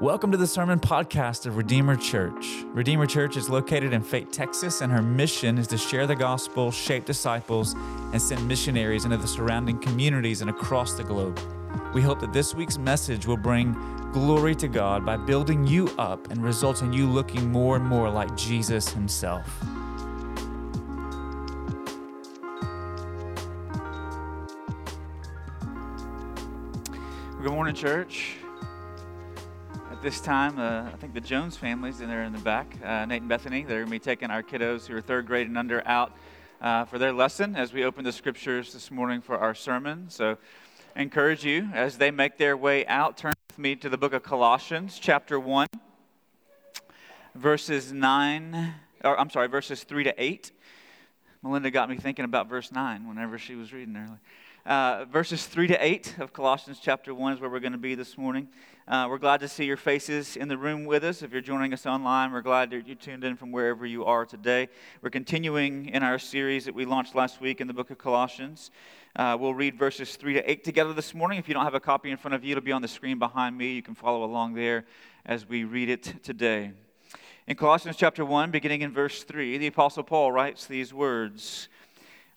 Welcome to the Sermon Podcast of Redeemer Church. Redeemer Church is located in Fate, Texas, and her mission is to share the gospel, shape disciples, and send missionaries into the surrounding communities and across the globe. We hope that this week's message will bring glory to God by building you up and result in you looking more and more like Jesus Himself. Good morning, church this time, uh, I think the Jones families, and they're in the back, uh, Nate and Bethany, they're going to be taking our kiddos who are third grade and under out uh, for their lesson as we open the scriptures this morning for our sermon. So I encourage you, as they make their way out, turn with me to the book of Colossians, chapter 1, verses 9, or I'm sorry, verses 3 to 8. Melinda got me thinking about verse 9 whenever she was reading earlier. Uh, verses 3 to 8 of Colossians chapter 1 is where we're going to be this morning. Uh, we're glad to see your faces in the room with us. If you're joining us online, we're glad that you tuned in from wherever you are today. We're continuing in our series that we launched last week in the book of Colossians. Uh, we'll read verses 3 to 8 together this morning. If you don't have a copy in front of you, it'll be on the screen behind me. You can follow along there as we read it today. In Colossians chapter 1, beginning in verse 3, the Apostle Paul writes these words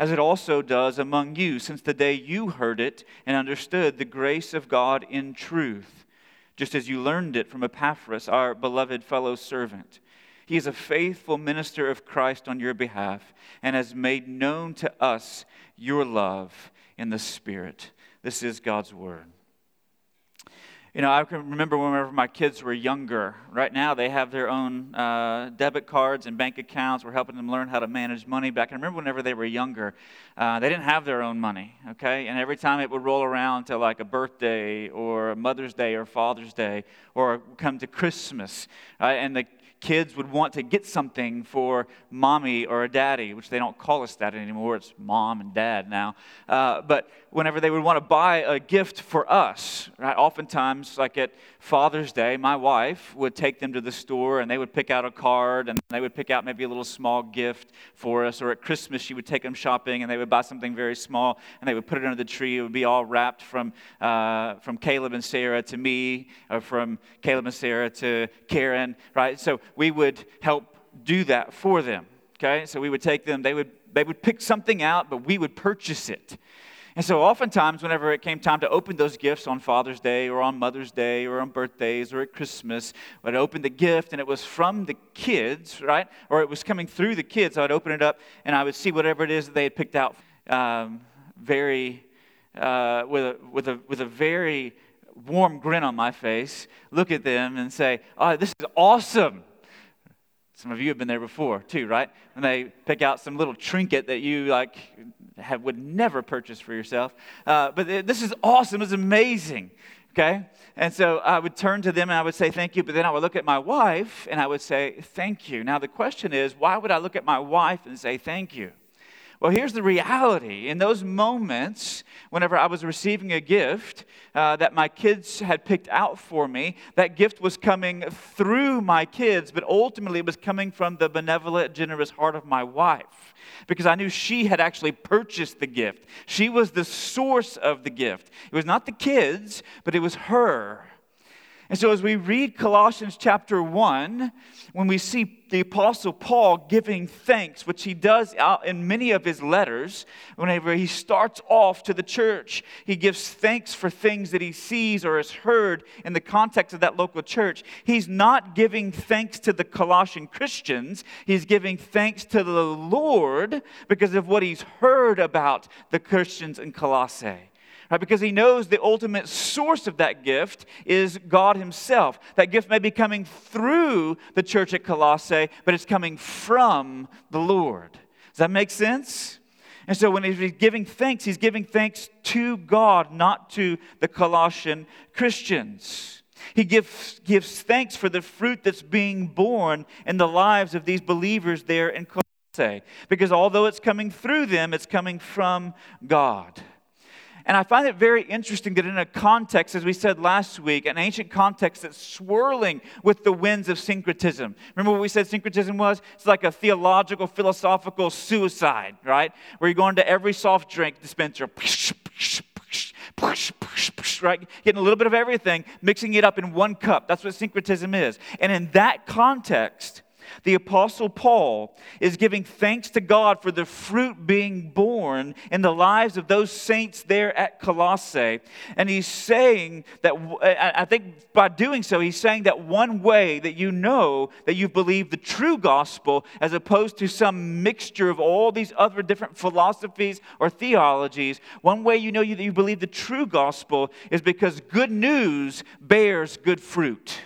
as it also does among you since the day you heard it and understood the grace of God in truth, just as you learned it from Epaphras, our beloved fellow servant. He is a faithful minister of Christ on your behalf and has made known to us your love in the Spirit. This is God's word. You know, I can remember whenever my kids were younger. Right now, they have their own uh, debit cards and bank accounts. We're helping them learn how to manage money. Back, I remember whenever they were younger, uh, they didn't have their own money, okay? And every time it would roll around to like a birthday or a Mother's Day or Father's Day or come to Christmas, right? and the kids would want to get something for mommy or a daddy, which they don't call us that anymore. It's mom and dad now. Uh, but whenever they would want to buy a gift for us, right? Oftentimes, like at Father's Day, my wife would take them to the store and they would pick out a card and they would pick out maybe a little small gift for us. Or at Christmas, she would take them shopping and they would buy something very small and they would put it under the tree. It would be all wrapped from, uh, from Caleb and Sarah to me, or from Caleb and Sarah to Karen, right? So we would help do that for them. Okay, so we would take them, they would, they would pick something out, but we would purchase it. And so, oftentimes, whenever it came time to open those gifts on Father's Day or on Mother's Day or on birthdays or at Christmas, I'd open the gift and it was from the kids, right? Or it was coming through the kids. I'd open it up and I would see whatever it is that they had picked out um, very, uh, with, a, with, a, with a very warm grin on my face, look at them and say, Oh, this is awesome. Some of you have been there before too, right? And they pick out some little trinket that you like have, would never purchase for yourself. Uh, but this is awesome. It's amazing. Okay? And so I would turn to them and I would say thank you, but then I would look at my wife and I would say thank you. Now the question is, why would I look at my wife and say thank you? Well, here's the reality. In those moments, whenever I was receiving a gift uh, that my kids had picked out for me, that gift was coming through my kids, but ultimately it was coming from the benevolent, generous heart of my wife because I knew she had actually purchased the gift. She was the source of the gift. It was not the kids, but it was her. And so, as we read Colossians chapter 1, when we see the Apostle Paul giving thanks, which he does in many of his letters, whenever he starts off to the church, he gives thanks for things that he sees or has heard in the context of that local church. He's not giving thanks to the Colossian Christians, he's giving thanks to the Lord because of what he's heard about the Christians in Colossae? Because he knows the ultimate source of that gift is God himself. That gift may be coming through the church at Colossae, but it's coming from the Lord. Does that make sense? And so when he's giving thanks, he's giving thanks to God, not to the Colossian Christians. He gives, gives thanks for the fruit that's being borne in the lives of these believers there in Colossae. Because although it's coming through them, it's coming from God. And I find it very interesting that in a context, as we said last week, an ancient context that's swirling with the winds of syncretism. Remember what we said syncretism was? It's like a theological, philosophical suicide, right? Where you go into every soft drink dispenser, right? Getting a little bit of everything, mixing it up in one cup. That's what syncretism is. And in that context, the Apostle Paul is giving thanks to God for the fruit being borne in the lives of those saints there at Colossae. And he's saying that, I think by doing so, he's saying that one way that you know that you've believed the true gospel, as opposed to some mixture of all these other different philosophies or theologies, one way you know that you believe the true gospel is because good news bears good fruit.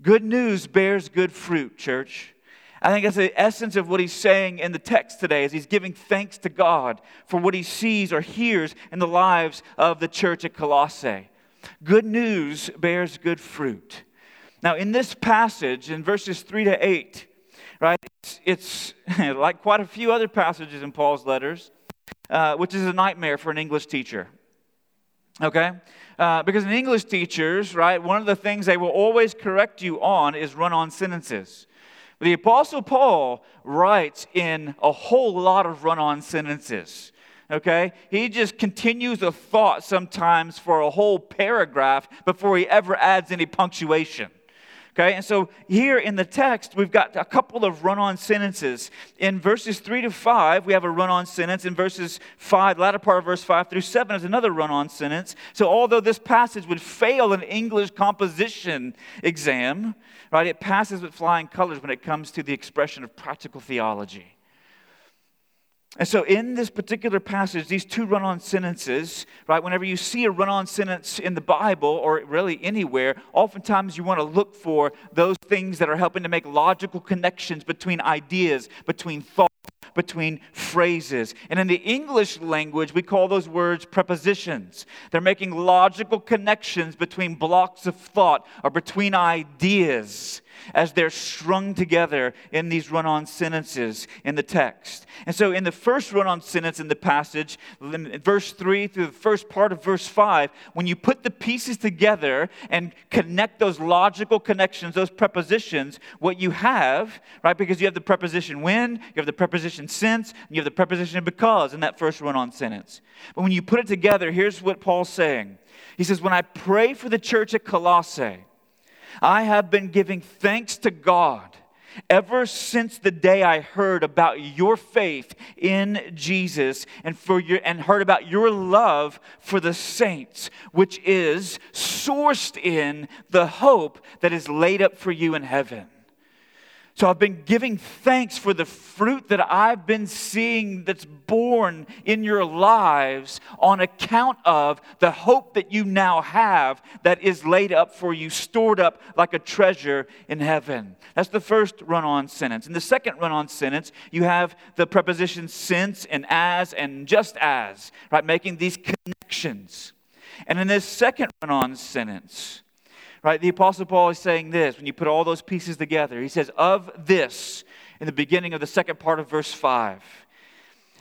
Good news bears good fruit, church. I think that's the essence of what he's saying in the text today as he's giving thanks to God for what he sees or hears in the lives of the church at Colossae. Good news bears good fruit. Now, in this passage, in verses 3 to 8, right, it's, it's like quite a few other passages in Paul's letters, uh, which is a nightmare for an English teacher. Okay? Uh, because in English teachers, right, one of the things they will always correct you on is run on sentences. The Apostle Paul writes in a whole lot of run on sentences. Okay? He just continues a thought sometimes for a whole paragraph before he ever adds any punctuation. Okay, and so here in the text, we've got a couple of run on sentences. In verses 3 to 5, we have a run on sentence. In verses 5, latter part of verse 5 through 7 is another run on sentence. So, although this passage would fail an English composition exam, right, it passes with flying colors when it comes to the expression of practical theology. And so, in this particular passage, these two run on sentences, right, whenever you see a run on sentence in the Bible or really anywhere, oftentimes you want to look for those things that are helping to make logical connections between ideas, between thoughts between phrases. And in the English language, we call those words prepositions. They're making logical connections between blocks of thought or between ideas as they're strung together in these run on sentences in the text. And so, in the first run on sentence in the passage, verse 3 through the first part of verse 5, when you put the pieces together and connect those logical connections, those prepositions, what you have, right, because you have the preposition when, you have the preposition since, and you have the preposition because in that first run on sentence. But when you put it together, here's what Paul's saying. He says, When I pray for the church at Colossae, I have been giving thanks to God ever since the day I heard about your faith in Jesus and for your and heard about your love for the saints which is sourced in the hope that is laid up for you in heaven. So I've been giving thanks for the fruit that I've been seeing that's borne in your lives on account of the hope that you now have that is laid up for you, stored up like a treasure in heaven. That's the first run on sentence. In the second run on sentence, you have the preposition since and as and just as, right? Making these connections. And in this second run on sentence, Right? The Apostle Paul is saying this when you put all those pieces together. He says, Of this, in the beginning of the second part of verse 5.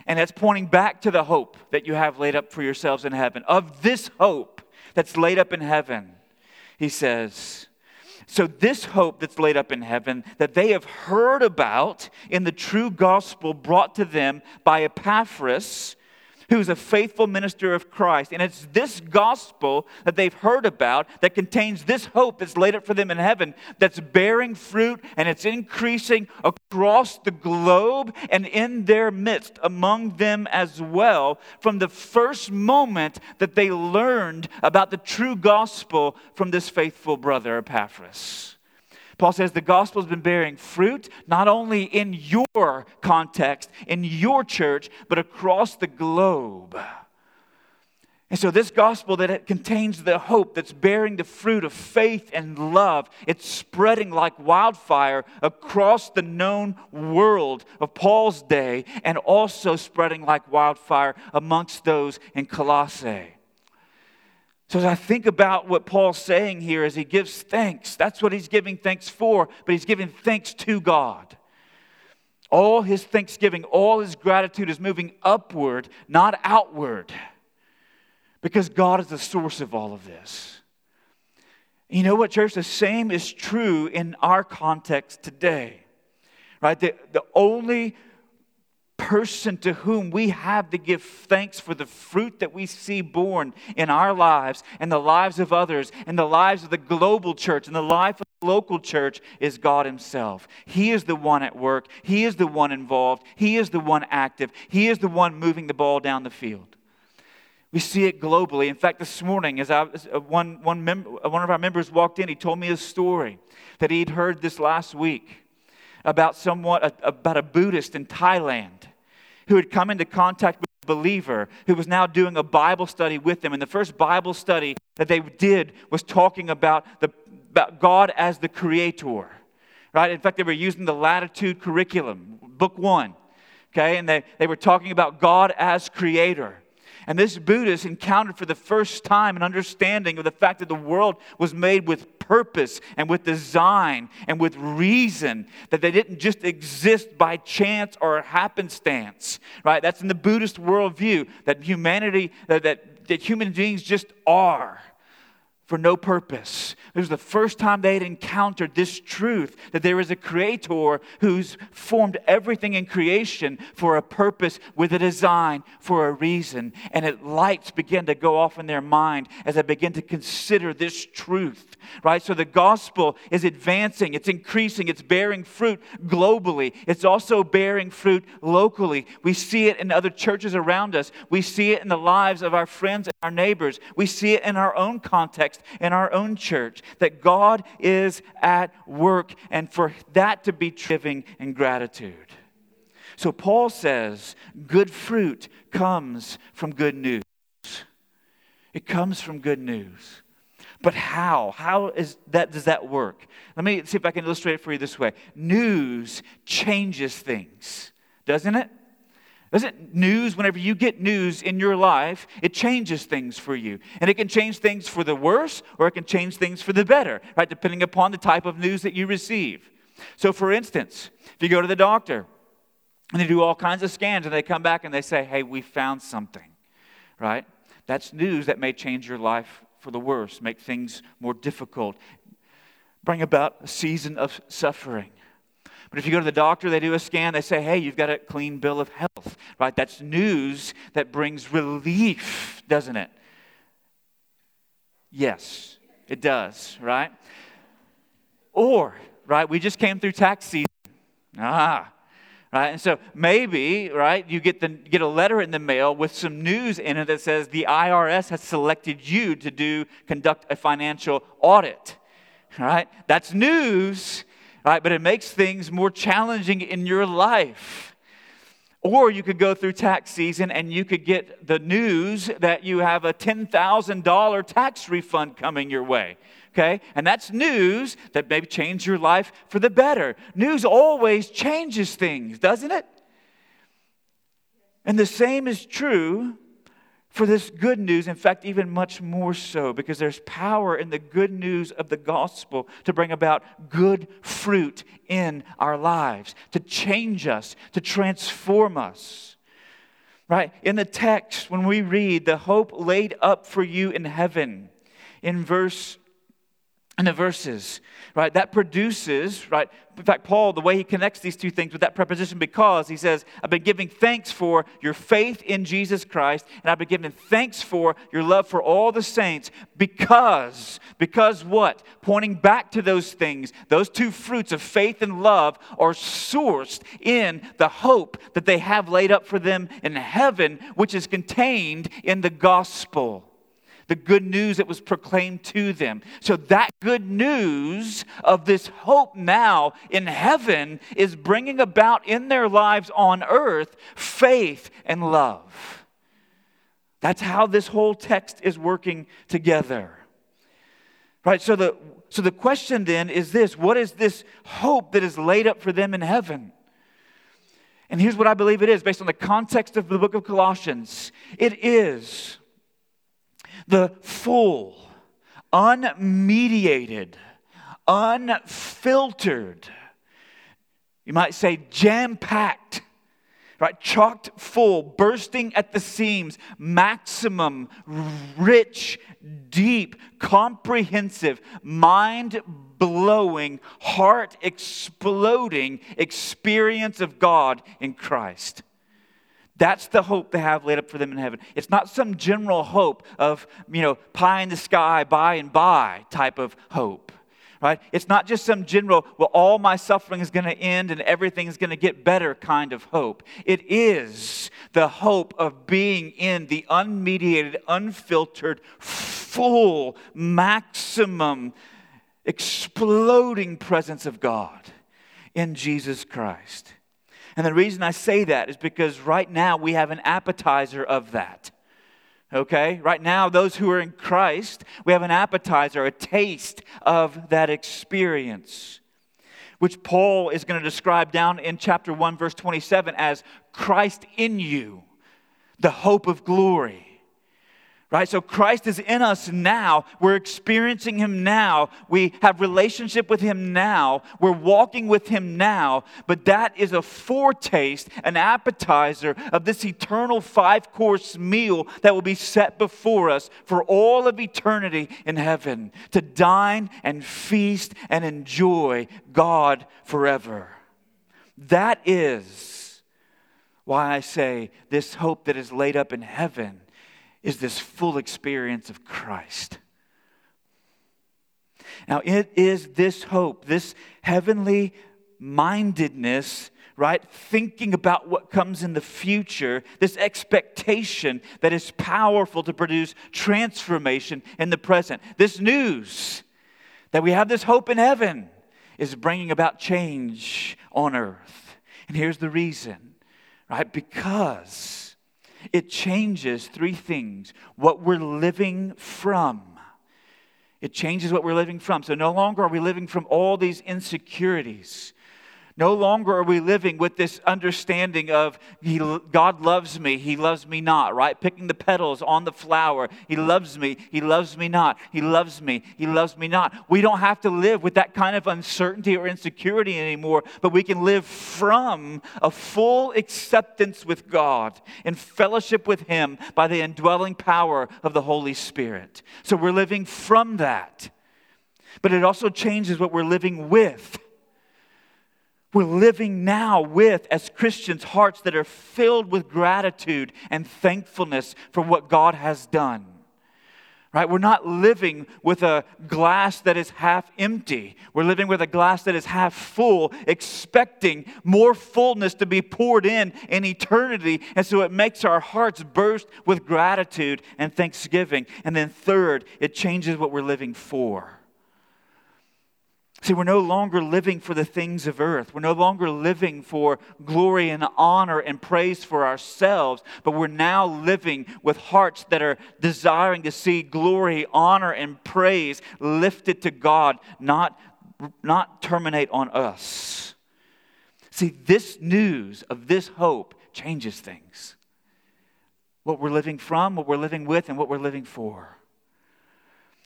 And that's pointing back to the hope that you have laid up for yourselves in heaven. Of this hope that's laid up in heaven, he says, so, this hope that's laid up in heaven that they have heard about in the true gospel brought to them by Epaphras, who's a faithful minister of Christ. And it's this gospel that they've heard about that contains this hope that's laid up for them in heaven that's bearing fruit and it's increasing across the globe and in their midst among them as well from the first moment that they learned about the true gospel from this faithful brother Epaphras. Paul says the gospel has been bearing fruit not only in your context, in your church, but across the globe. And so, this gospel that contains the hope that's bearing the fruit of faith and love, it's spreading like wildfire across the known world of Paul's day and also spreading like wildfire amongst those in Colossae. So, as I think about what Paul's saying here, as he gives thanks, that's what he's giving thanks for, but he's giving thanks to God. All his thanksgiving, all his gratitude is moving upward, not outward, because God is the source of all of this. You know what, church? The same is true in our context today, right? The, the only person to whom we have to give thanks for the fruit that we see borne in our lives and the lives of others and the lives of the global church and the life of the local church is God Himself. He is the one at work, He is the one involved, He is the one active, He is the one moving the ball down the field. We see it globally. In fact, this morning, as I, uh, one, one, mem- uh, one of our members walked in, he told me a story that he'd heard this last week about someone, about a Buddhist in Thailand who had come into contact with a believer who was now doing a Bible study with them. And the first Bible study that they did was talking about, the, about God as the creator. Right? In fact, they were using the Latitude curriculum, book one. Okay? And they, they were talking about God as creator. And this Buddhist encountered for the first time an understanding of the fact that the world was made with purpose and with design and with reason, that they didn't just exist by chance or happenstance, right? That's in the Buddhist worldview, that humanity, that, that, that human beings just are for no purpose. It was the first time they had encountered this truth that there is a creator who's formed everything in creation for a purpose, with a design, for a reason. And it lights begin to go off in their mind as they begin to consider this truth, right? So the gospel is advancing, it's increasing, it's bearing fruit globally, it's also bearing fruit locally. We see it in other churches around us, we see it in the lives of our friends and our neighbors, we see it in our own context context in our own church that God is at work and for that to be giving and gratitude. So Paul says good fruit comes from good news. It comes from good news. But how? How is that, does that work? Let me see if I can illustrate it for you this way. News changes things, doesn't it? Isn't news, whenever you get news in your life, it changes things for you. And it can change things for the worse or it can change things for the better, right? Depending upon the type of news that you receive. So, for instance, if you go to the doctor and they do all kinds of scans and they come back and they say, hey, we found something, right? That's news that may change your life for the worse, make things more difficult, bring about a season of suffering. But if you go to the doctor, they do a scan, they say, hey, you've got a clean bill of health, right? That's news that brings relief, doesn't it? Yes, it does, right? Or, right, we just came through tax season. Ah, right? And so maybe, right, you get, the, get a letter in the mail with some news in it that says the IRS has selected you to do conduct a financial audit, right? That's news right? But it makes things more challenging in your life. Or you could go through tax season and you could get the news that you have a $10,000 tax refund coming your way. Okay? And that's news that maybe change your life for the better. News always changes things, doesn't it? And the same is true for this good news, in fact, even much more so, because there's power in the good news of the gospel to bring about good fruit in our lives, to change us, to transform us. Right? In the text, when we read the hope laid up for you in heaven, in verse in the verses, right? That produces, right? In fact, Paul, the way he connects these two things with that preposition, because he says, I've been giving thanks for your faith in Jesus Christ, and I've been giving thanks for your love for all the saints, because, because what? Pointing back to those things, those two fruits of faith and love are sourced in the hope that they have laid up for them in heaven, which is contained in the gospel the good news that was proclaimed to them. So, that good news of this hope now in heaven is bringing about in their lives on earth faith and love. That's how this whole text is working together. Right? So, the, so the question then is this what is this hope that is laid up for them in heaven? And here's what I believe it is based on the context of the book of Colossians it is the full, unmediated, unfiltered, you might say jam packed, right? Chocked full, bursting at the seams, maximum, rich, deep, comprehensive, mind blowing, heart exploding experience of God in Christ. That's the hope they have laid up for them in heaven. It's not some general hope of, you know, pie in the sky, by and by type of hope right? It's not just some general, well, all my suffering is going to end and everything is going to get better kind of hope. It is the hope of being in the unmediated, unfiltered, full, maximum, exploding presence of God in Jesus Christ. And the reason I say that is because right now we have an appetizer of that. Okay? Right now, those who are in Christ, we have an appetizer, a taste of that experience, which Paul is going to describe down in chapter 1, verse 27 as Christ in you, the hope of glory right? So christ is in us now. We're experiencing him now. We have relationship with him now. We're walking with him now. But that is a foretaste an appetizer of this eternal five course meal that will be set before us for all of eternity in heaven to dine and feast and enjoy god forever. That is why i say this hope that is laid up in heaven is this full experience of Christ. Now, it is this hope, this heavenly mindedness, right? Thinking about what comes in the future, this expectation that is powerful to produce transformation in the present. This news that we have this hope in heaven is bringing about change on earth. And here's the reason, right? Because it changes three things what we're living from. It changes what we're living from. So no longer are we living from all these insecurities. No longer are we living with this understanding of he, God loves me, He loves me not, right? Picking the petals on the flower. He loves me, He loves me not. He loves me, He loves me not. We don't have to live with that kind of uncertainty or insecurity anymore, but we can live from a full acceptance with God in fellowship with Him by the indwelling power of the Holy Spirit. So we're living from that. But it also changes what we're living with. We're living now with, as Christians, hearts that are filled with gratitude and thankfulness for what God has done. Right? We're not living with a glass that is half empty. We're living with a glass that is half full, expecting more fullness to be poured in in eternity. And so it makes our hearts burst with gratitude and thanksgiving. And then, third, it changes what we're living for. See, we're no longer living for the things of earth. We're no longer living for glory and honor and praise for ourselves, but we're now living with hearts that are desiring to see glory, honor, and praise lifted to God, not, not terminate on us. See, this news of this hope changes things. What we're living from, what we're living with, and what we're living for.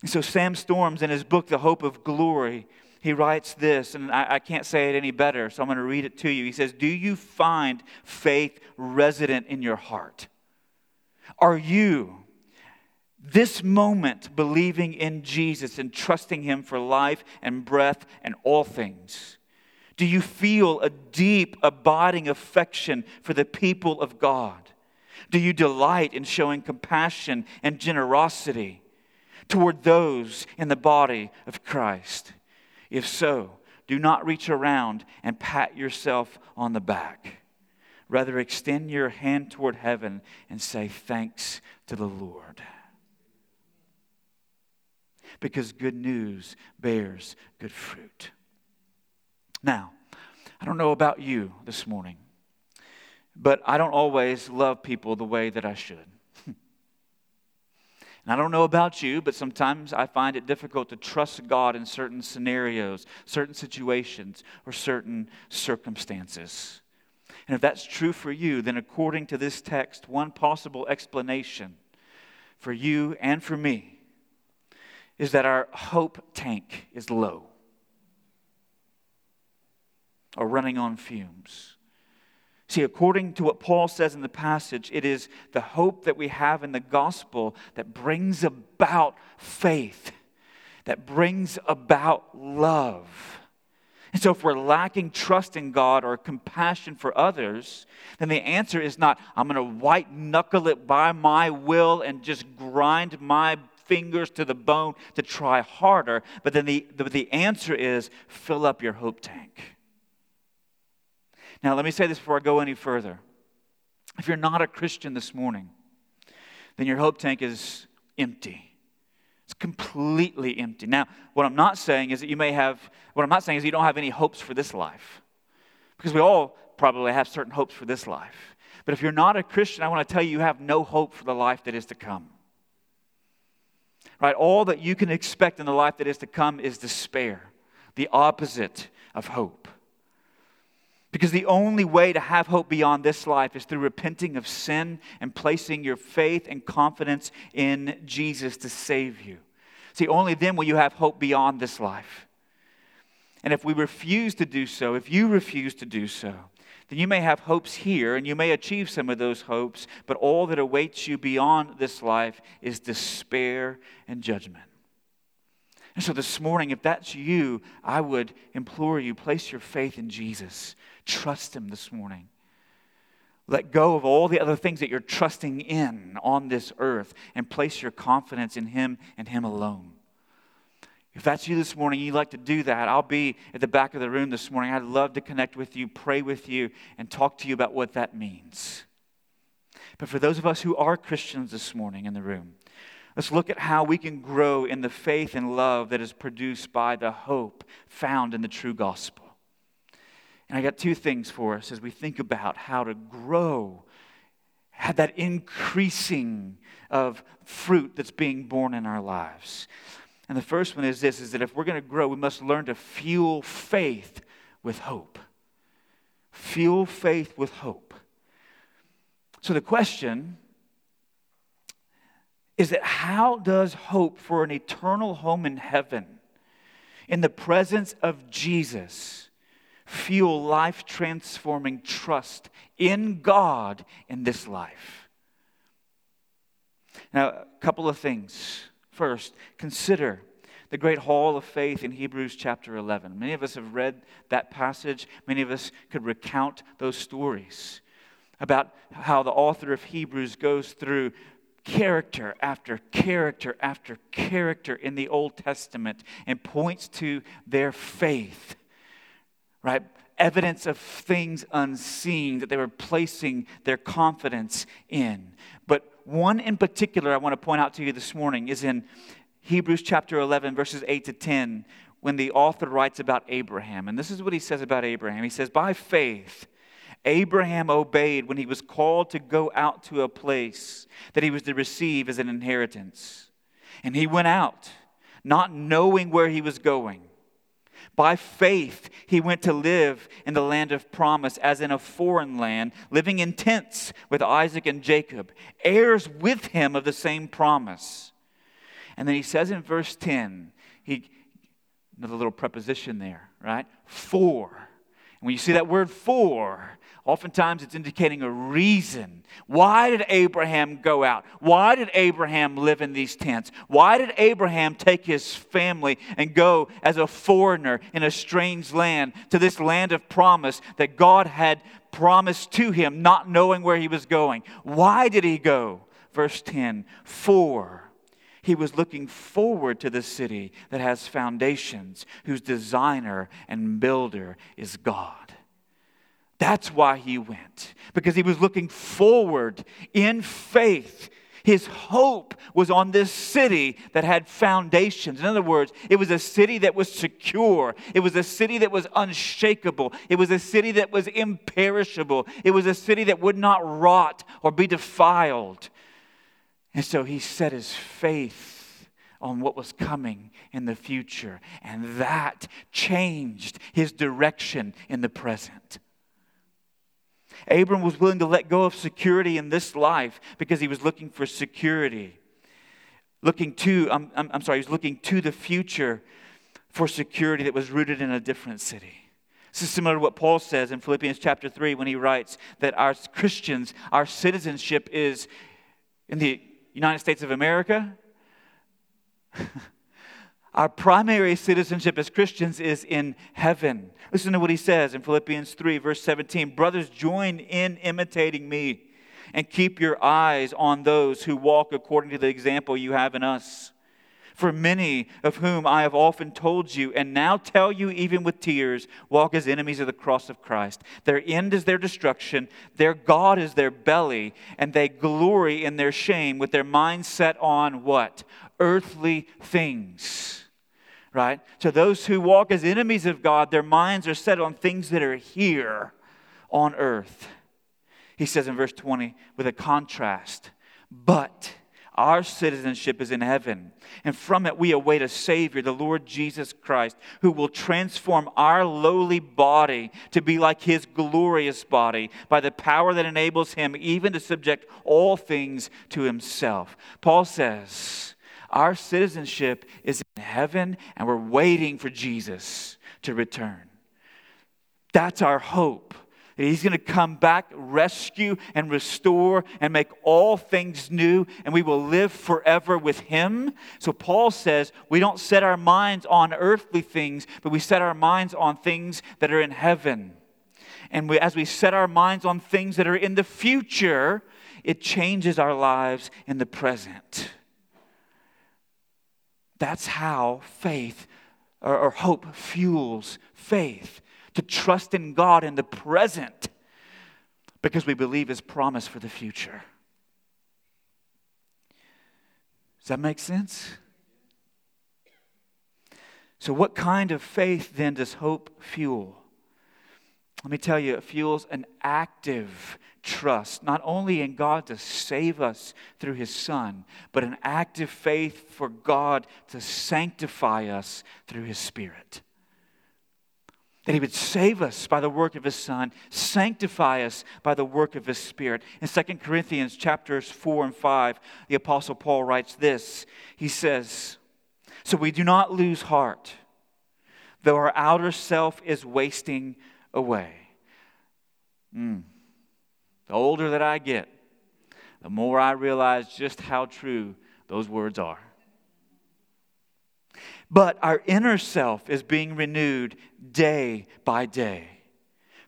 And so, Sam Storms, in his book, The Hope of Glory, he writes this, and I, I, can't say it any better, so I'm going to read it to you. He says, Do you find faith resident in your heart? Are you, this moment, believing in Jesus and trusting Him for life and breath and all things? Do you feel a deep, abiding affection for the people of God? Do you delight in showing compassion and generosity toward those in the body of Christ? If so, do not reach around and pat yourself on the back. Rather, extend your hand toward heaven and say thanks to the Lord. Because good news bears good fruit. Now, I don't know about you this morning, but I don't always love people the way that I should. And I don't know about you, but sometimes I find it difficult to trust God in certain scenarios, certain situations, or certain circumstances. And if that's true for you, then according to this text, one possible explanation for you and for me is that our hope tank is low or running on fumes. See, according to what Paul says in the passage, it is the hope that we have in the gospel that brings about faith, that brings about love. And so, if we're lacking trust in God or compassion for others, then the answer is not, I'm going to white knuckle it by my will and just grind my fingers to the bone to try harder. But then the, the, the answer is, fill up your hope tank. Now, let me say this before I go any further. If you're not a Christian this morning, then your hope tank is empty. It's completely empty. Now, what I'm not saying is that you may have, what I'm not saying is you don't have any hopes for this life. Because we all probably have certain hopes for this life. But if you're not a Christian, I want to tell you, you have no hope for the life that is to come. Right? All that you can expect in the life that is to come is despair, the opposite of hope. Because the only way to have hope beyond this life is through repenting of sin and placing your faith and confidence in Jesus to save you. See, only then will you have hope beyond this life. And if we refuse to do so, if you refuse to do so, then you may have hopes here and you may achieve some of those hopes, but all that awaits you beyond this life is despair and judgment. And so this morning, if that's you, I would implore you place your faith in Jesus. Trust Him this morning. Let go of all the other things that you're trusting in on this earth and place your confidence in Him and Him alone. If that's you this morning, you'd like to do that, I'll be at the back of the room this morning. I'd love to connect with you, pray with you, and talk to you about what that means. But for those of us who are Christians this morning in the room, let's look at how we can grow in the faith and love that is produced by the hope found in the true gospel. And I got two things for us as we think about how to grow, have that increasing of fruit that's being borne in our lives. And the first one is this is that if we're going to grow, we must learn to fuel faith with hope. Fuel faith with hope. So the question is that how does hope for an eternal home in heaven in the presence of Jesus fuel life transforming trust in God in this life. Now, a couple of things. First, consider the great hall of faith in Hebrews chapter 11. Many of us have read that passage, many of us could recount those stories about how the author of Hebrews goes through character after character after character in the Old Testament and points to their faith right? Evidence of things unseen that they were placing their confidence in. But one in particular I want to point out to you this morning is in Hebrews chapter 11, verses 8 to 10, when the author writes about Abraham. And this is what he says about Abraham. He says, By faith, Abraham obeyed when he was called to go out to a place that he was to receive as an inheritance. And he went out, not knowing where he was going. By faith, he went to live in the land of promise as in a foreign land, living in tents with Isaac and Jacob, heirs with him of the same promise. And then he says in verse 10, he, another little preposition there, right? For. And when you see that word for, Oftentimes, it's indicating a reason. Why did Abraham go out? Why did Abraham live in these tents? Why did Abraham take his family and go as a foreigner in a strange land to this land of promise that God had promised to him, not knowing where he was going? Why did he go? Verse 10 For he was looking forward to the city that has foundations, whose designer and builder is God. That's why he went, because he was looking forward in faith. His hope was on this city that had foundations. In other words, it was a city that was secure. It was a city that was unshakable. It was a city that was imperishable. It was a city that would not rot or be defiled. And so he set his faith on what was coming in the future. And that changed his direction in the present. Abram was willing to let go of security in this life because he was looking for security looking to, I'm, I'm, I'm sorry, he was looking to the future for security that was rooted in a different city. This is similar to what Paul says in Philippians chapter 3 when he writes that our Christians, our citizenship is in the United States of America. our primary citizenship as Christians is in heaven. Listen to what he says in Philippians 3, verse 17 Brothers, join in imitating me and keep your eyes on those who walk according to the example you have in us. For many of whom I have often told you, and now tell you even with tears, walk as enemies of the cross of Christ. Their end is their destruction, their God is their belly, and they glory in their shame with their minds set on what? Earthly things. Right? So those who walk as enemies of God, their minds are set on things that are here on earth. He says in verse 20 with a contrast, but our citizenship is in heaven, and from it we await a Savior, the Lord Jesus Christ, who will transform our lowly body to be like His glorious body by the power that enables Him even to subject all things to Himself. Paul says, Our citizenship is in heaven, and we're waiting for Jesus to return. That's our hope. He's going to come back, rescue, and restore, and make all things new, and we will live forever with Him. So, Paul says we don't set our minds on earthly things, but we set our minds on things that are in heaven. And we, as we set our minds on things that are in the future, it changes our lives in the present. That's how faith or, or hope fuels faith to trust in God in the present because we believe His promise for the future. Does that make sense? So, what kind of faith then does hope fuel? Let me tell you, it fuels an active trust, not only in God to save us through His Son, but an active faith for God to sanctify us through His Spirit. That he would save us by the work of his son sanctify us by the work of his spirit. In 2 corinthians chapters 4 and 5 the apostle paul writes this. He says so we do not lose heart though our outer self is wasting away mm. the older that i get the more i realize just how true those words are but our inner self is being renewed day by day.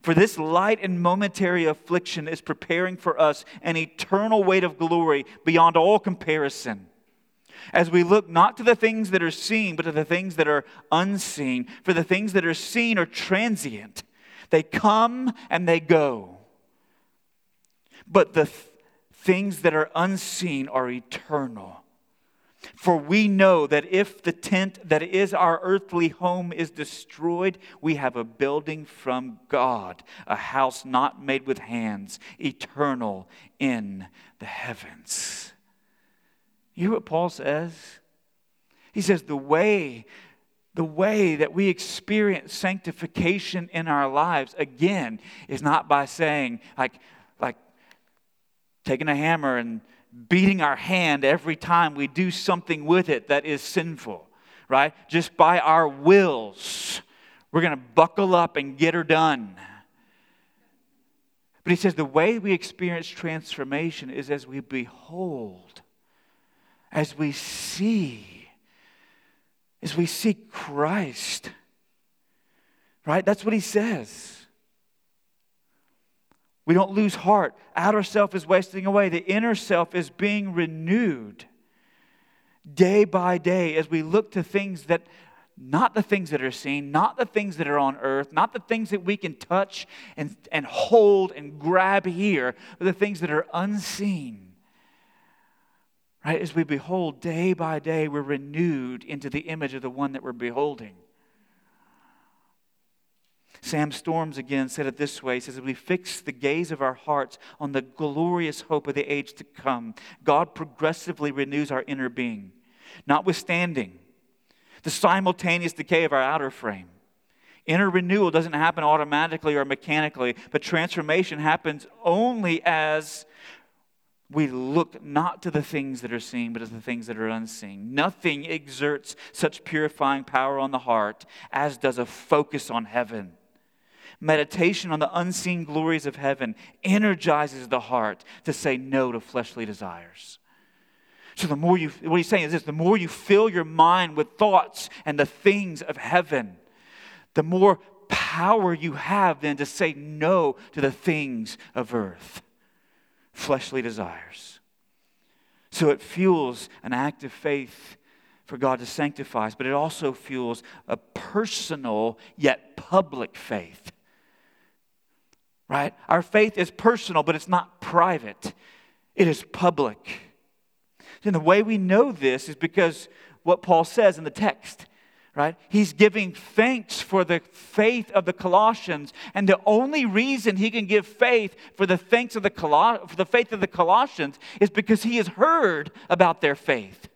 For this light and momentary affliction is preparing for us an eternal weight of glory beyond all comparison. As we look not to the things that are seen, but to the things that are unseen. For the things that are seen are transient, they come and they go. But the th- things that are unseen are eternal. For we know that if the tent that is our earthly home is destroyed, we have a building from God, a house not made with hands, eternal in the heavens. You hear what Paul says? He says, the way, the way that we experience sanctification in our lives, again, is not by saying, like, like taking a hammer and beating our hand every time we do something with it that is sinful, right? Just by our wills, we're going to buckle up and get her done. But he says the way we experience transformation is as we behold, as we see, as we seek Christ. Right? That's what he says. We don't lose heart. Outer self is wasting away. The inner self is being renewed day by day as we look to things that, not the things that are seen, not the things that are on earth, not the things that we can touch and, and hold and grab here, but the things that are unseen. Right? As we behold day by day, we're renewed into the image of the one that we're beholding. Sam Storms again said it this way He says, we fix the gaze of our hearts on the glorious hope of the age to come, God progressively renews our inner being, notwithstanding the simultaneous decay of our outer frame. Inner renewal doesn't happen automatically or mechanically, but transformation happens only as we look not to the things that are seen, but to the things that are unseen. Nothing exerts such purifying power on the heart as does a focus on heaven. Meditation on the unseen glories of heaven energizes the heart to say no to fleshly desires. So, the more you, what he's saying is this the more you fill your mind with thoughts and the things of heaven, the more power you have then to say no to the things of earth fleshly desires. So it fuels an act of faith for God to sanctify us, but it also fuels a personal yet public faith. Right? Our faith is personal, but it's not private, it is public. And the way we know this is because what Paul says in the text right? He's giving thanks for the faith of the Colossians, and the only reason he can give faith for the thanks of the Col- for the faith of the Colossians is because he has heard about their faith.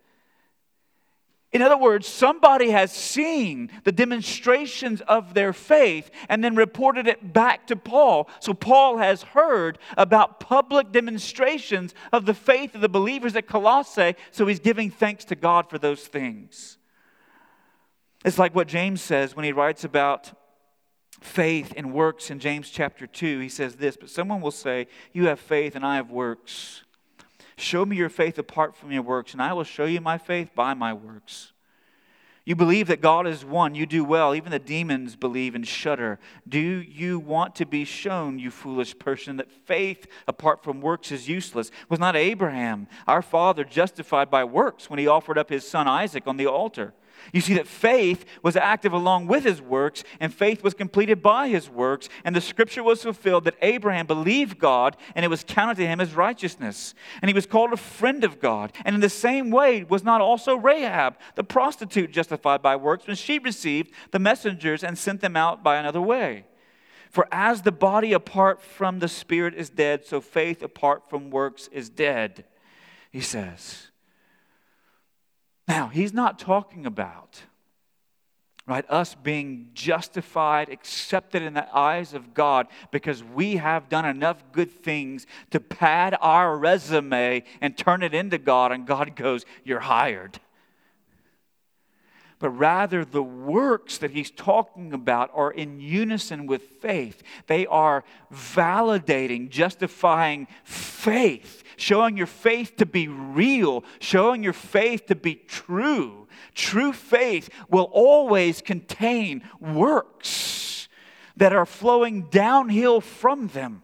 In other words, somebody has seen the demonstrations of their faith and then reported it back to Paul. So Paul has heard about public demonstrations of the faith of the believers at Colossae, so he's giving thanks to God for those things. It's like what James says when he writes about faith and works in James chapter 2. He says this, but someone will say, You have faith and I have works. Show me your faith apart from your works, and I will show you my faith by my works. You believe that God is one. You do well. Even the demons believe and shudder. Do you want to be shown, you foolish person, that faith apart from works is useless? Was not Abraham, our father, justified by works when he offered up his son Isaac on the altar? You see that faith was active along with his works, and faith was completed by his works, and the scripture was fulfilled that Abraham believed God, and it was counted to him as righteousness. And he was called a friend of God. And in the same way, was not also Rahab, the prostitute, justified by works when she received the messengers and sent them out by another way? For as the body apart from the spirit is dead, so faith apart from works is dead, he says. Now, he's not talking about right us being justified, accepted in the eyes of God because we have done enough good things to pad our resume and turn it into God and God goes, "You're hired." But rather the works that he's talking about are in unison with faith. They are validating, justifying faith, showing your faith to be real, showing your faith to be true. True faith will always contain works that are flowing downhill from them.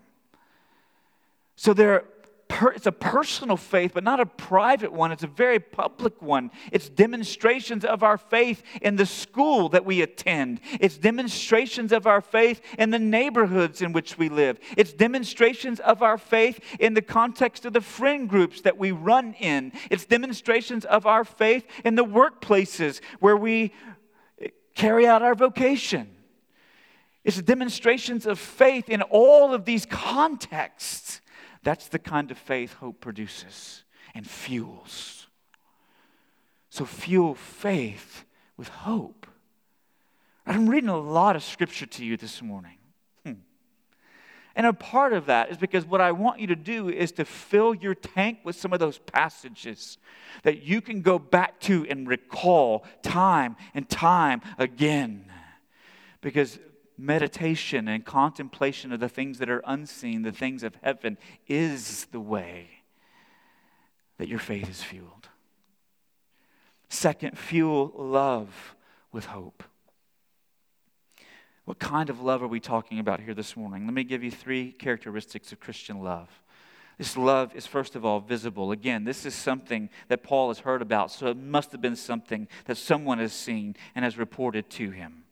So they're per, it's a personal faith, but not a private one. It's a very public one. It's demonstrations of our faith in the school that we attend. It's demonstrations of our faith in the neighborhoods in which we live. It's demonstrations of our faith in the context of the friend groups that we run in. It's demonstrations of our faith in the workplaces where we carry out our vocation. It's demonstrations of faith in all of these contexts. That's the kind of faith hope produces and fuels. So fuel faith with hope. I'm reading a lot of scripture to you this morning. Hmm. And a part of that is because what I want you to do is to fill your tank with some of those passages that you can go back to and recall time and time again. Because meditation and contemplation of the things that are unseen, the things of heaven, is the way that your faith is fueled. Second, fuel love with hope. What kind of love are we talking about here this morning? Let me give you three characteristics of Christian love. This love is, first of all, visible. Again, this is something that Paul has heard about, so it must have been something that someone has seen and has reported to him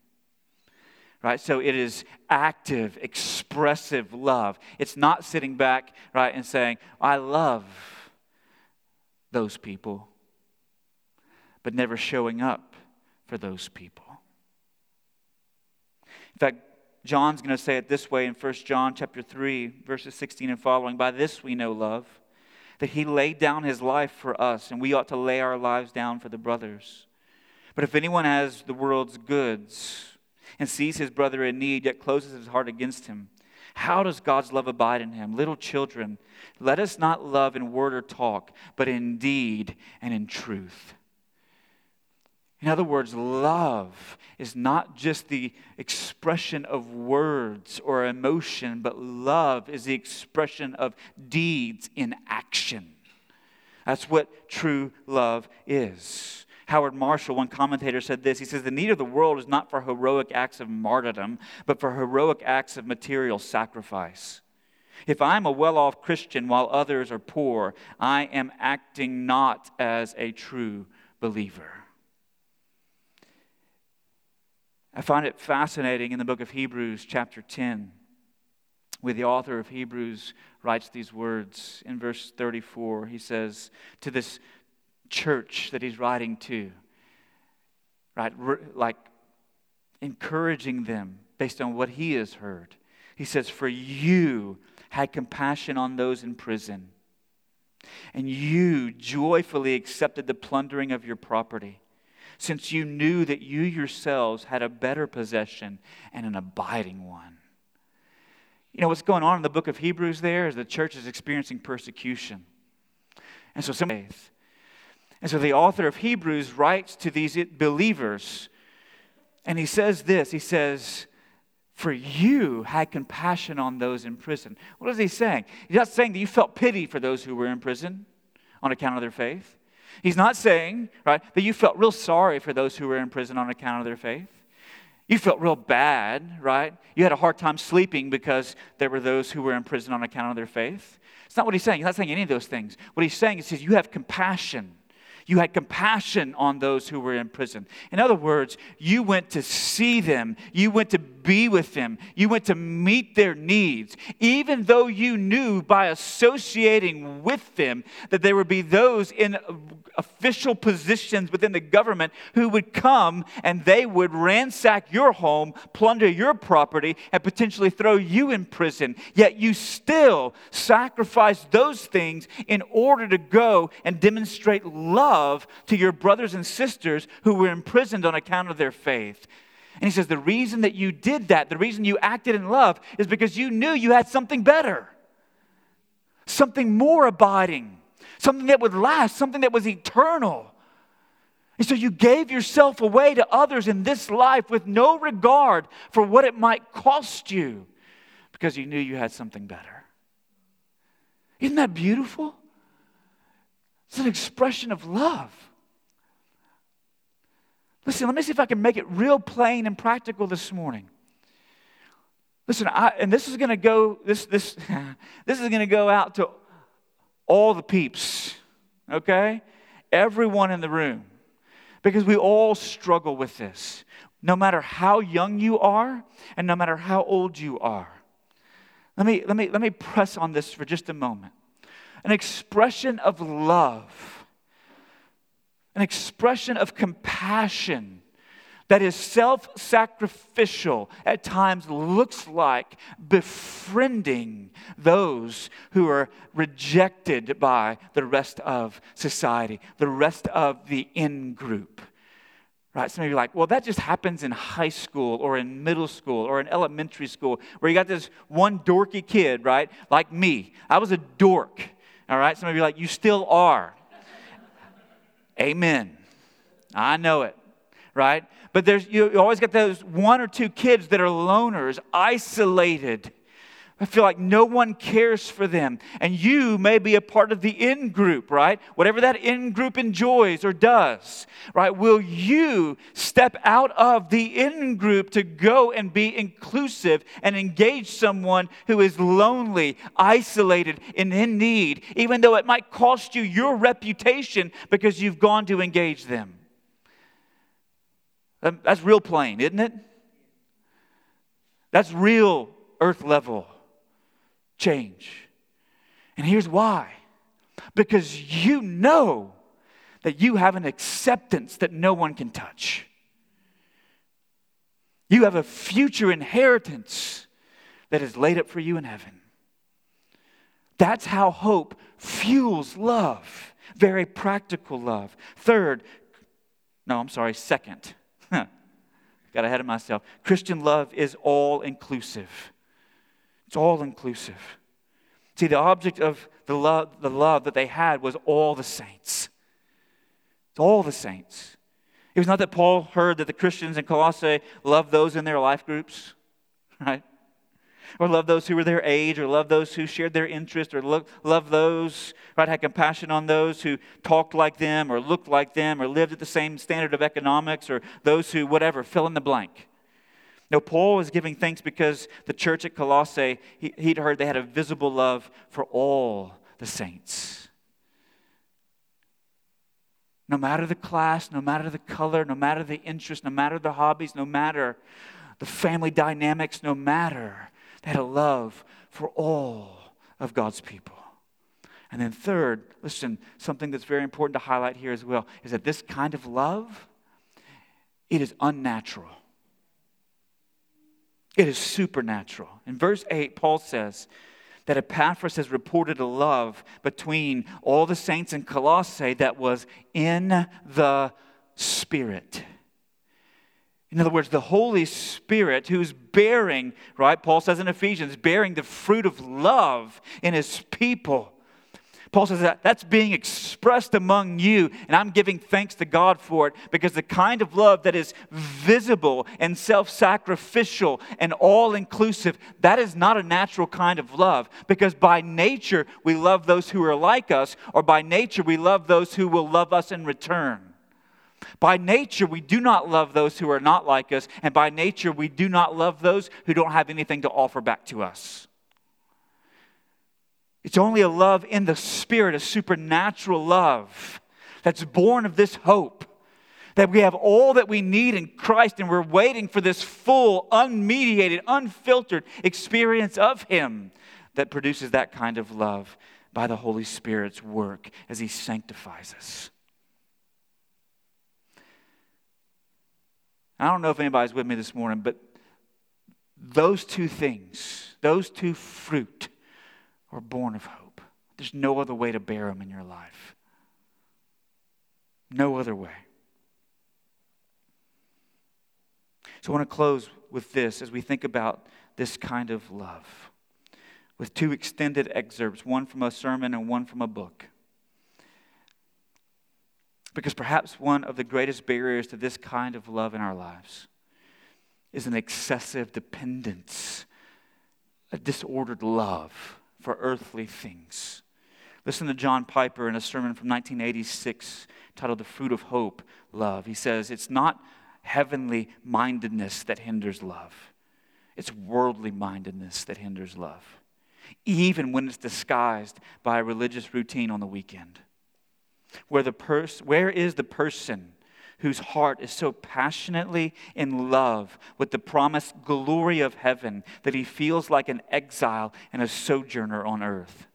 right? So it is active, expressive love. It's not sitting back, right, and saying, I love those people, but never showing up for those people. In fact, John's going to say it this way in 1 John chapter 3, verses 16 and following. By this we know love, that he laid down his life for us, and we ought to lay our lives down for the brothers. But if anyone has the world's goods, and sees his brother in need, yet closes his heart against him. How does God's love abide in him? Little children, let us not love in word or talk, but in deed and in truth. In other words, love is not just the expression of words or emotion, but love is the expression of deeds in action. That's what true love is. Howard Marshall, one commentator, said this. He says, The need of the world is not for heroic acts of martyrdom, but for heroic acts of material sacrifice. If I'm a well off Christian while others are poor, I am acting not as a true believer. I find it fascinating in the book of Hebrews, chapter 10, where the author of Hebrews writes these words in verse 34. He says, To this church that he's writing to, right, like encouraging them based on what he has heard. He says, For you had compassion on those in prison, and you joyfully accepted the plundering of your property since you knew that you yourselves had a better possession and an abiding one. You know, what's going on in the book of Hebrews there is the church is experiencing persecution. And so, some faith. And so, the author of Hebrews writes to these believers, and he says this He says, For you had compassion on those in prison. What is he saying? He's not saying that you felt pity for those who were in prison on account of their faith. He's not saying, right, that you felt real sorry for those who were in prison on account of their faith. You felt real bad, right? You had a hard time sleeping because there were those who were in prison on account of their faith. It's not what he's saying. He's not saying any of those things. What he's saying is, you have compassion you had compassion on those who were in prison. In other words, you went to see them, you went to be with them, you went to meet their needs, even though you knew by associating with them that there would be those in official positions within the government who would come and they would ransack your home, plunder your property, and potentially throw you in prison. Yet you still sacrificed those things in order to go and demonstrate love to your brothers and sisters who were imprisoned on account of their faith. And he says, The reason that you did that, the reason you acted in love, is because you knew you had something better, something more abiding something that would last, something that was eternal. And so you gave yourself away to others in this life with no regard for what it might cost you because you knew you had something better. Isn't that beautiful? It's an expression of love. Listen, let me see if I can make it real plain and practical this morning. Listen, I, and this is going to go this this this is going to go out to all the peeps, okay? Everyone in the room. Because we all struggle with this, no matter how young you are and no matter how old you are. Let me, let me, let me press on this for just a moment. An expression of love, an expression of compassion that is self sacrificial at times looks like befriending those who are rejected by the rest of society, the rest of the in group. Right? Some of you are like, well, that just happens in high school or in middle school or in elementary school where you got this one dorky kid, right? Like me. I was a dork. All right? Some of you are like, you still are. Amen. I know it right? But there's, you always got those one or two kids that are loners, isolated. I feel like no one cares for them. And you may be a part of the in group, right? Whatever that in group enjoys or does, right? Will you step out of the in group to go and be inclusive and engage someone who is lonely, isolated, and in need, even though it might cost you your reputation because you've gone to engage them? Um, that's real plain, isn't it? That's real earth level change. And here's why because you know that you have an acceptance that no one can touch. You have a future inheritance that is laid up for you in heaven. That's how hope fuels love, very practical love. Third, no, I'm sorry, second, Got ahead of myself. Christian love is all inclusive. It's all inclusive. See, the object of the love, the love that they had was all the saints. It's all the saints. It was not that Paul heard that the Christians in Colossae loved those in their life groups, right? Or loved those who were their age, or loved those who shared their interest, or lo- loved those, right, had compassion on those who talked like them, or looked like them, or lived at the same standard of economics, or those who, whatever, fill in the blank. No, Paul was giving thanks because the church at Colossae, he, he'd heard they had a visible love for all the saints. No matter the class, no matter the color, no matter the interest, no matter the hobbies, no matter the family dynamics, no matter, they had a love for all of God's people. And then, third, listen, something that's very important to highlight here as well is that this kind of love, it is unnatural. It is supernatural. In verse 8, Paul says that Epaphras has reported a love between all the saints in Colossae that was in the Spirit. In other words, the Holy Spirit who's bearing, right? Paul says in Ephesians, bearing the fruit of love in his people. Paul says that that's being expressed among you, and I'm giving thanks to God for it because the kind of love that is visible and self sacrificial and all inclusive, that is not a natural kind of love because by nature we love those who are like us, or by nature we love those who will love us in return. By nature, we do not love those who are not like us, and by nature, we do not love those who don't have anything to offer back to us. It's only a love in the Spirit, a supernatural love that's born of this hope. That we have all that we need in Christ and we're waiting for this full, unmediated, unfiltered experience of Him that produces that kind of love by the Holy Spirit's work as He sanctifies us. I don't know if anybody's with me this morning, but those two things, those two fruit, or born of hope. There's no other way to bear them in your life. No other way. So I want to close with this as we think about this kind of love with two extended excerpts, one from a sermon and one from a book. Because perhaps one of the greatest barriers to this kind of love in our lives is an excessive dependence, a disordered love for earthly things. Listen to John Piper in a sermon from 1986 titled The Fruit of Hope Love. He says, It's not heavenly mindedness that hinders love, it's worldly mindedness that hinders love, even when it's disguised by a religious routine on the weekend. Where, the pers- where is the person whose heart is so passionately in love with the promised glory of heaven that he feels like an exile and a sojourner on earth?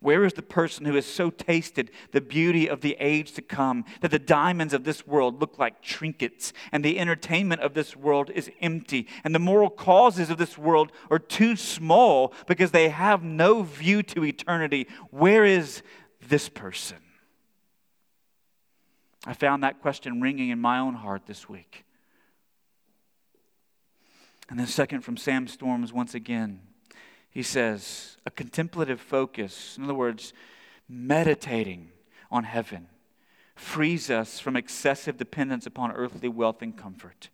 Where is the person who has so tasted the beauty of the age to come that the diamonds of this world look like trinkets and the entertainment of this world is empty and the moral causes of this world are too small because they have no view to eternity? Where is this person? I found that question ringing in my own heart this week. And then, second, from Sam Storms, once again, he says, a contemplative focus, in other words, meditating on heaven, frees us from excessive dependence upon earthly wealth and comfort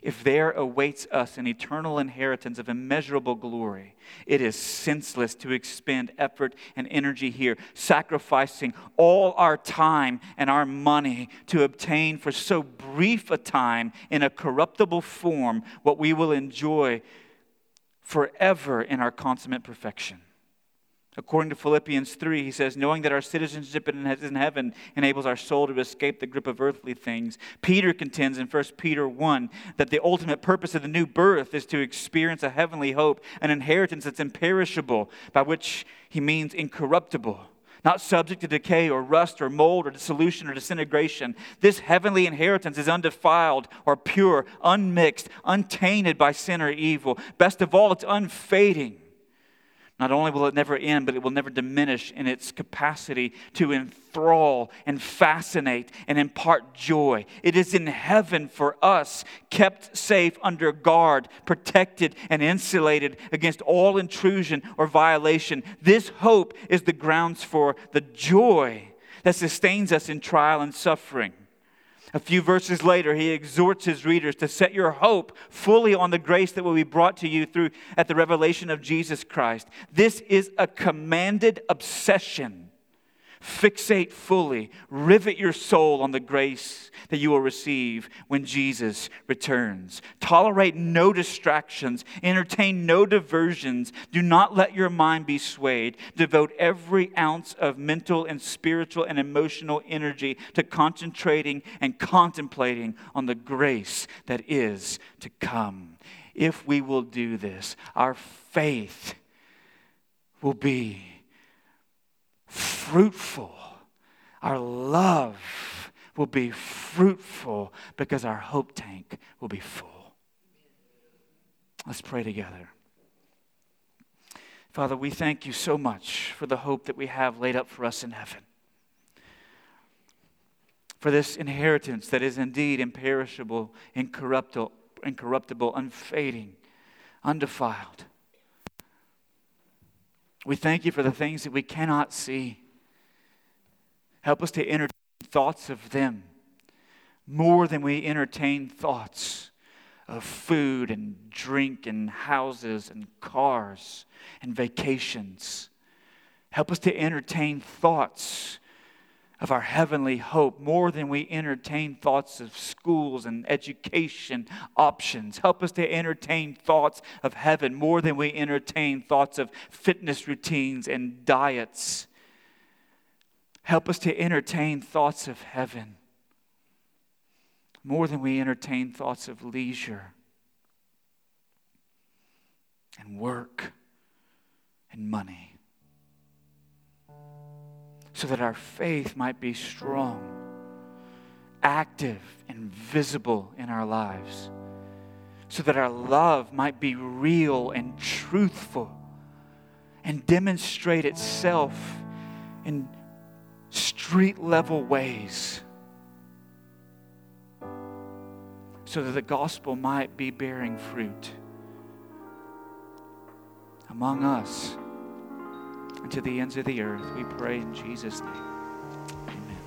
if there awaits us an eternal inheritance of immeasurable glory, it is senseless to expend effort and energy here, sacrificing all our time and our money to obtain for so brief a time in a corruptible form what we will enjoy forever in our consummate perfection. According to Philippians 3, he says, knowing that our citizenship in heaven enables our soul to escape the grip of earthly things. Peter contends in 1 Peter 1 that the ultimate purpose of the new birth is to experience a heavenly hope, an inheritance that's imperishable, by which he means incorruptible, not subject to decay or rust or mold or dissolution or disintegration. This heavenly inheritance is undefiled or pure, unmixed, untainted by sin or evil. Best of all, it's unfading Not only will it never end, but it will never diminish in its capacity to enthrall and fascinate and impart joy. It is in heaven for us, kept safe under guard, protected and insulated against all intrusion or violation. This hope is the grounds for the joy that sustains us in trial and suffering. A few verses later, he exhorts his readers to set your hope fully on the grace that will be brought to you through at the revelation of Jesus Christ. This is a commanded obsession Fixate fully, rivet your soul on the grace that you will receive when Jesus returns. Tolerate no distractions, entertain no diversions. Do not let your mind be swayed. Devote every ounce of mental and spiritual and emotional energy to concentrating and contemplating on the grace that is to come. If we will do this, our faith will be fruitful. Our love will be fruitful because our hope tank will be full. Let's pray together. Father, we thank you so much for the hope that we have laid up for us in heaven. For this inheritance that is indeed imperishable, incorruptible, incorruptible unfading, undefiled. We thank you for the things that we cannot see. Help us to entertain thoughts of them more than we entertain thoughts of food and drink and houses and cars and vacations. Help us to entertain thoughts of our heavenly hope more than we entertain thoughts of schools and education options. Help us to entertain thoughts of heaven more than we entertain thoughts of fitness routines and diets. Help us to entertain thoughts of heaven more than we entertain thoughts of leisure and work and money so that our faith might be strong, active, and visible in our lives, so that our love might be real and truthful and demonstrate itself in street level ways. So that the gospel might be bearing fruit among us and to the ends of the earth. We pray in Jesus' name. Amen.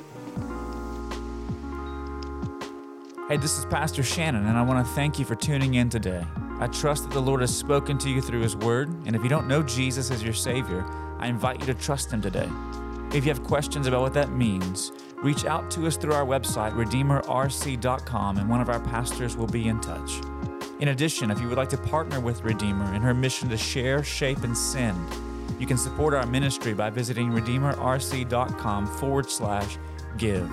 Hey, this is Pastor Shannon, and I want to thank you for tuning in today. I trust that the Lord has spoken to you through His Word, and if you don't know Jesus as your Savior, I invite you to trust Him today. If you have questions about what that means, reach out to us through our website, redeemerrc.com, and one of our pastors will be in touch. In addition, if you would like to partner with Redeemer in her mission to share, shape, and send, you can support our ministry by visiting redeemerrc.com forward slash give.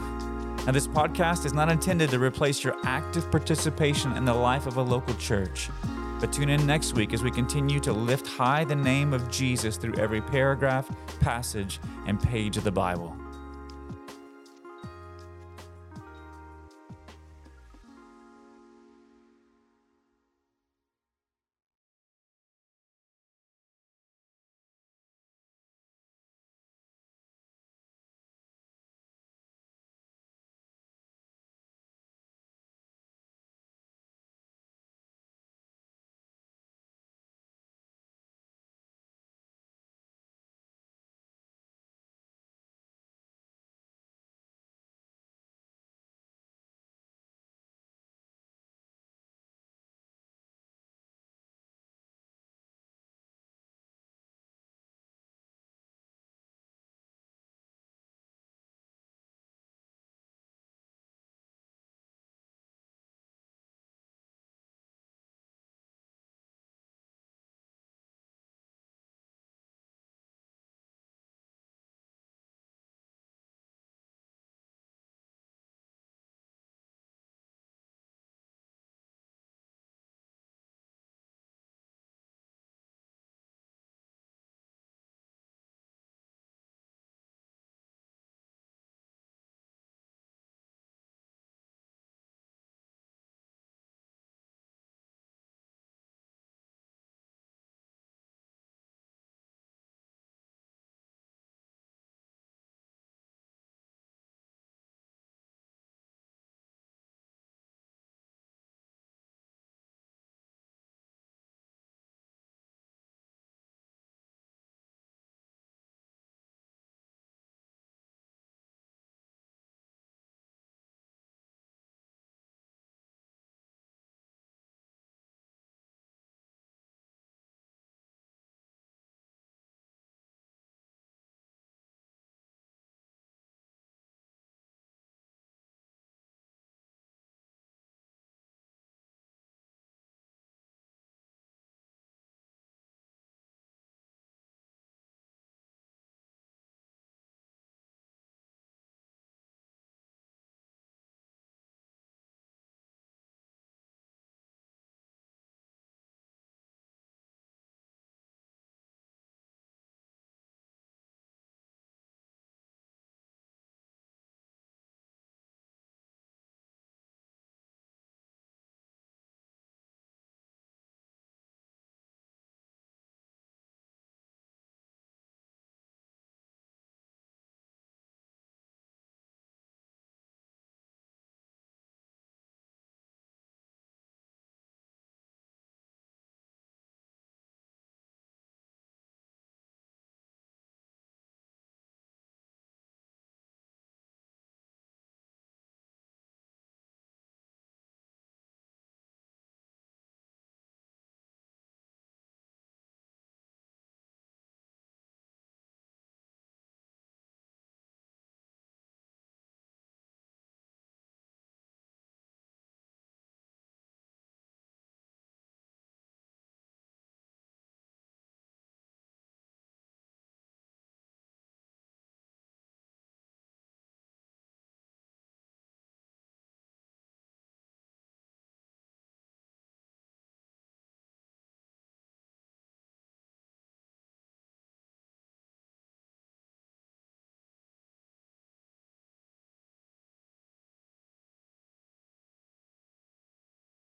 Now, this podcast is not intended to replace your active participation in the life of a local church. But tune in next week as we continue to lift high the name of Jesus through every paragraph, passage, and page of the Bible.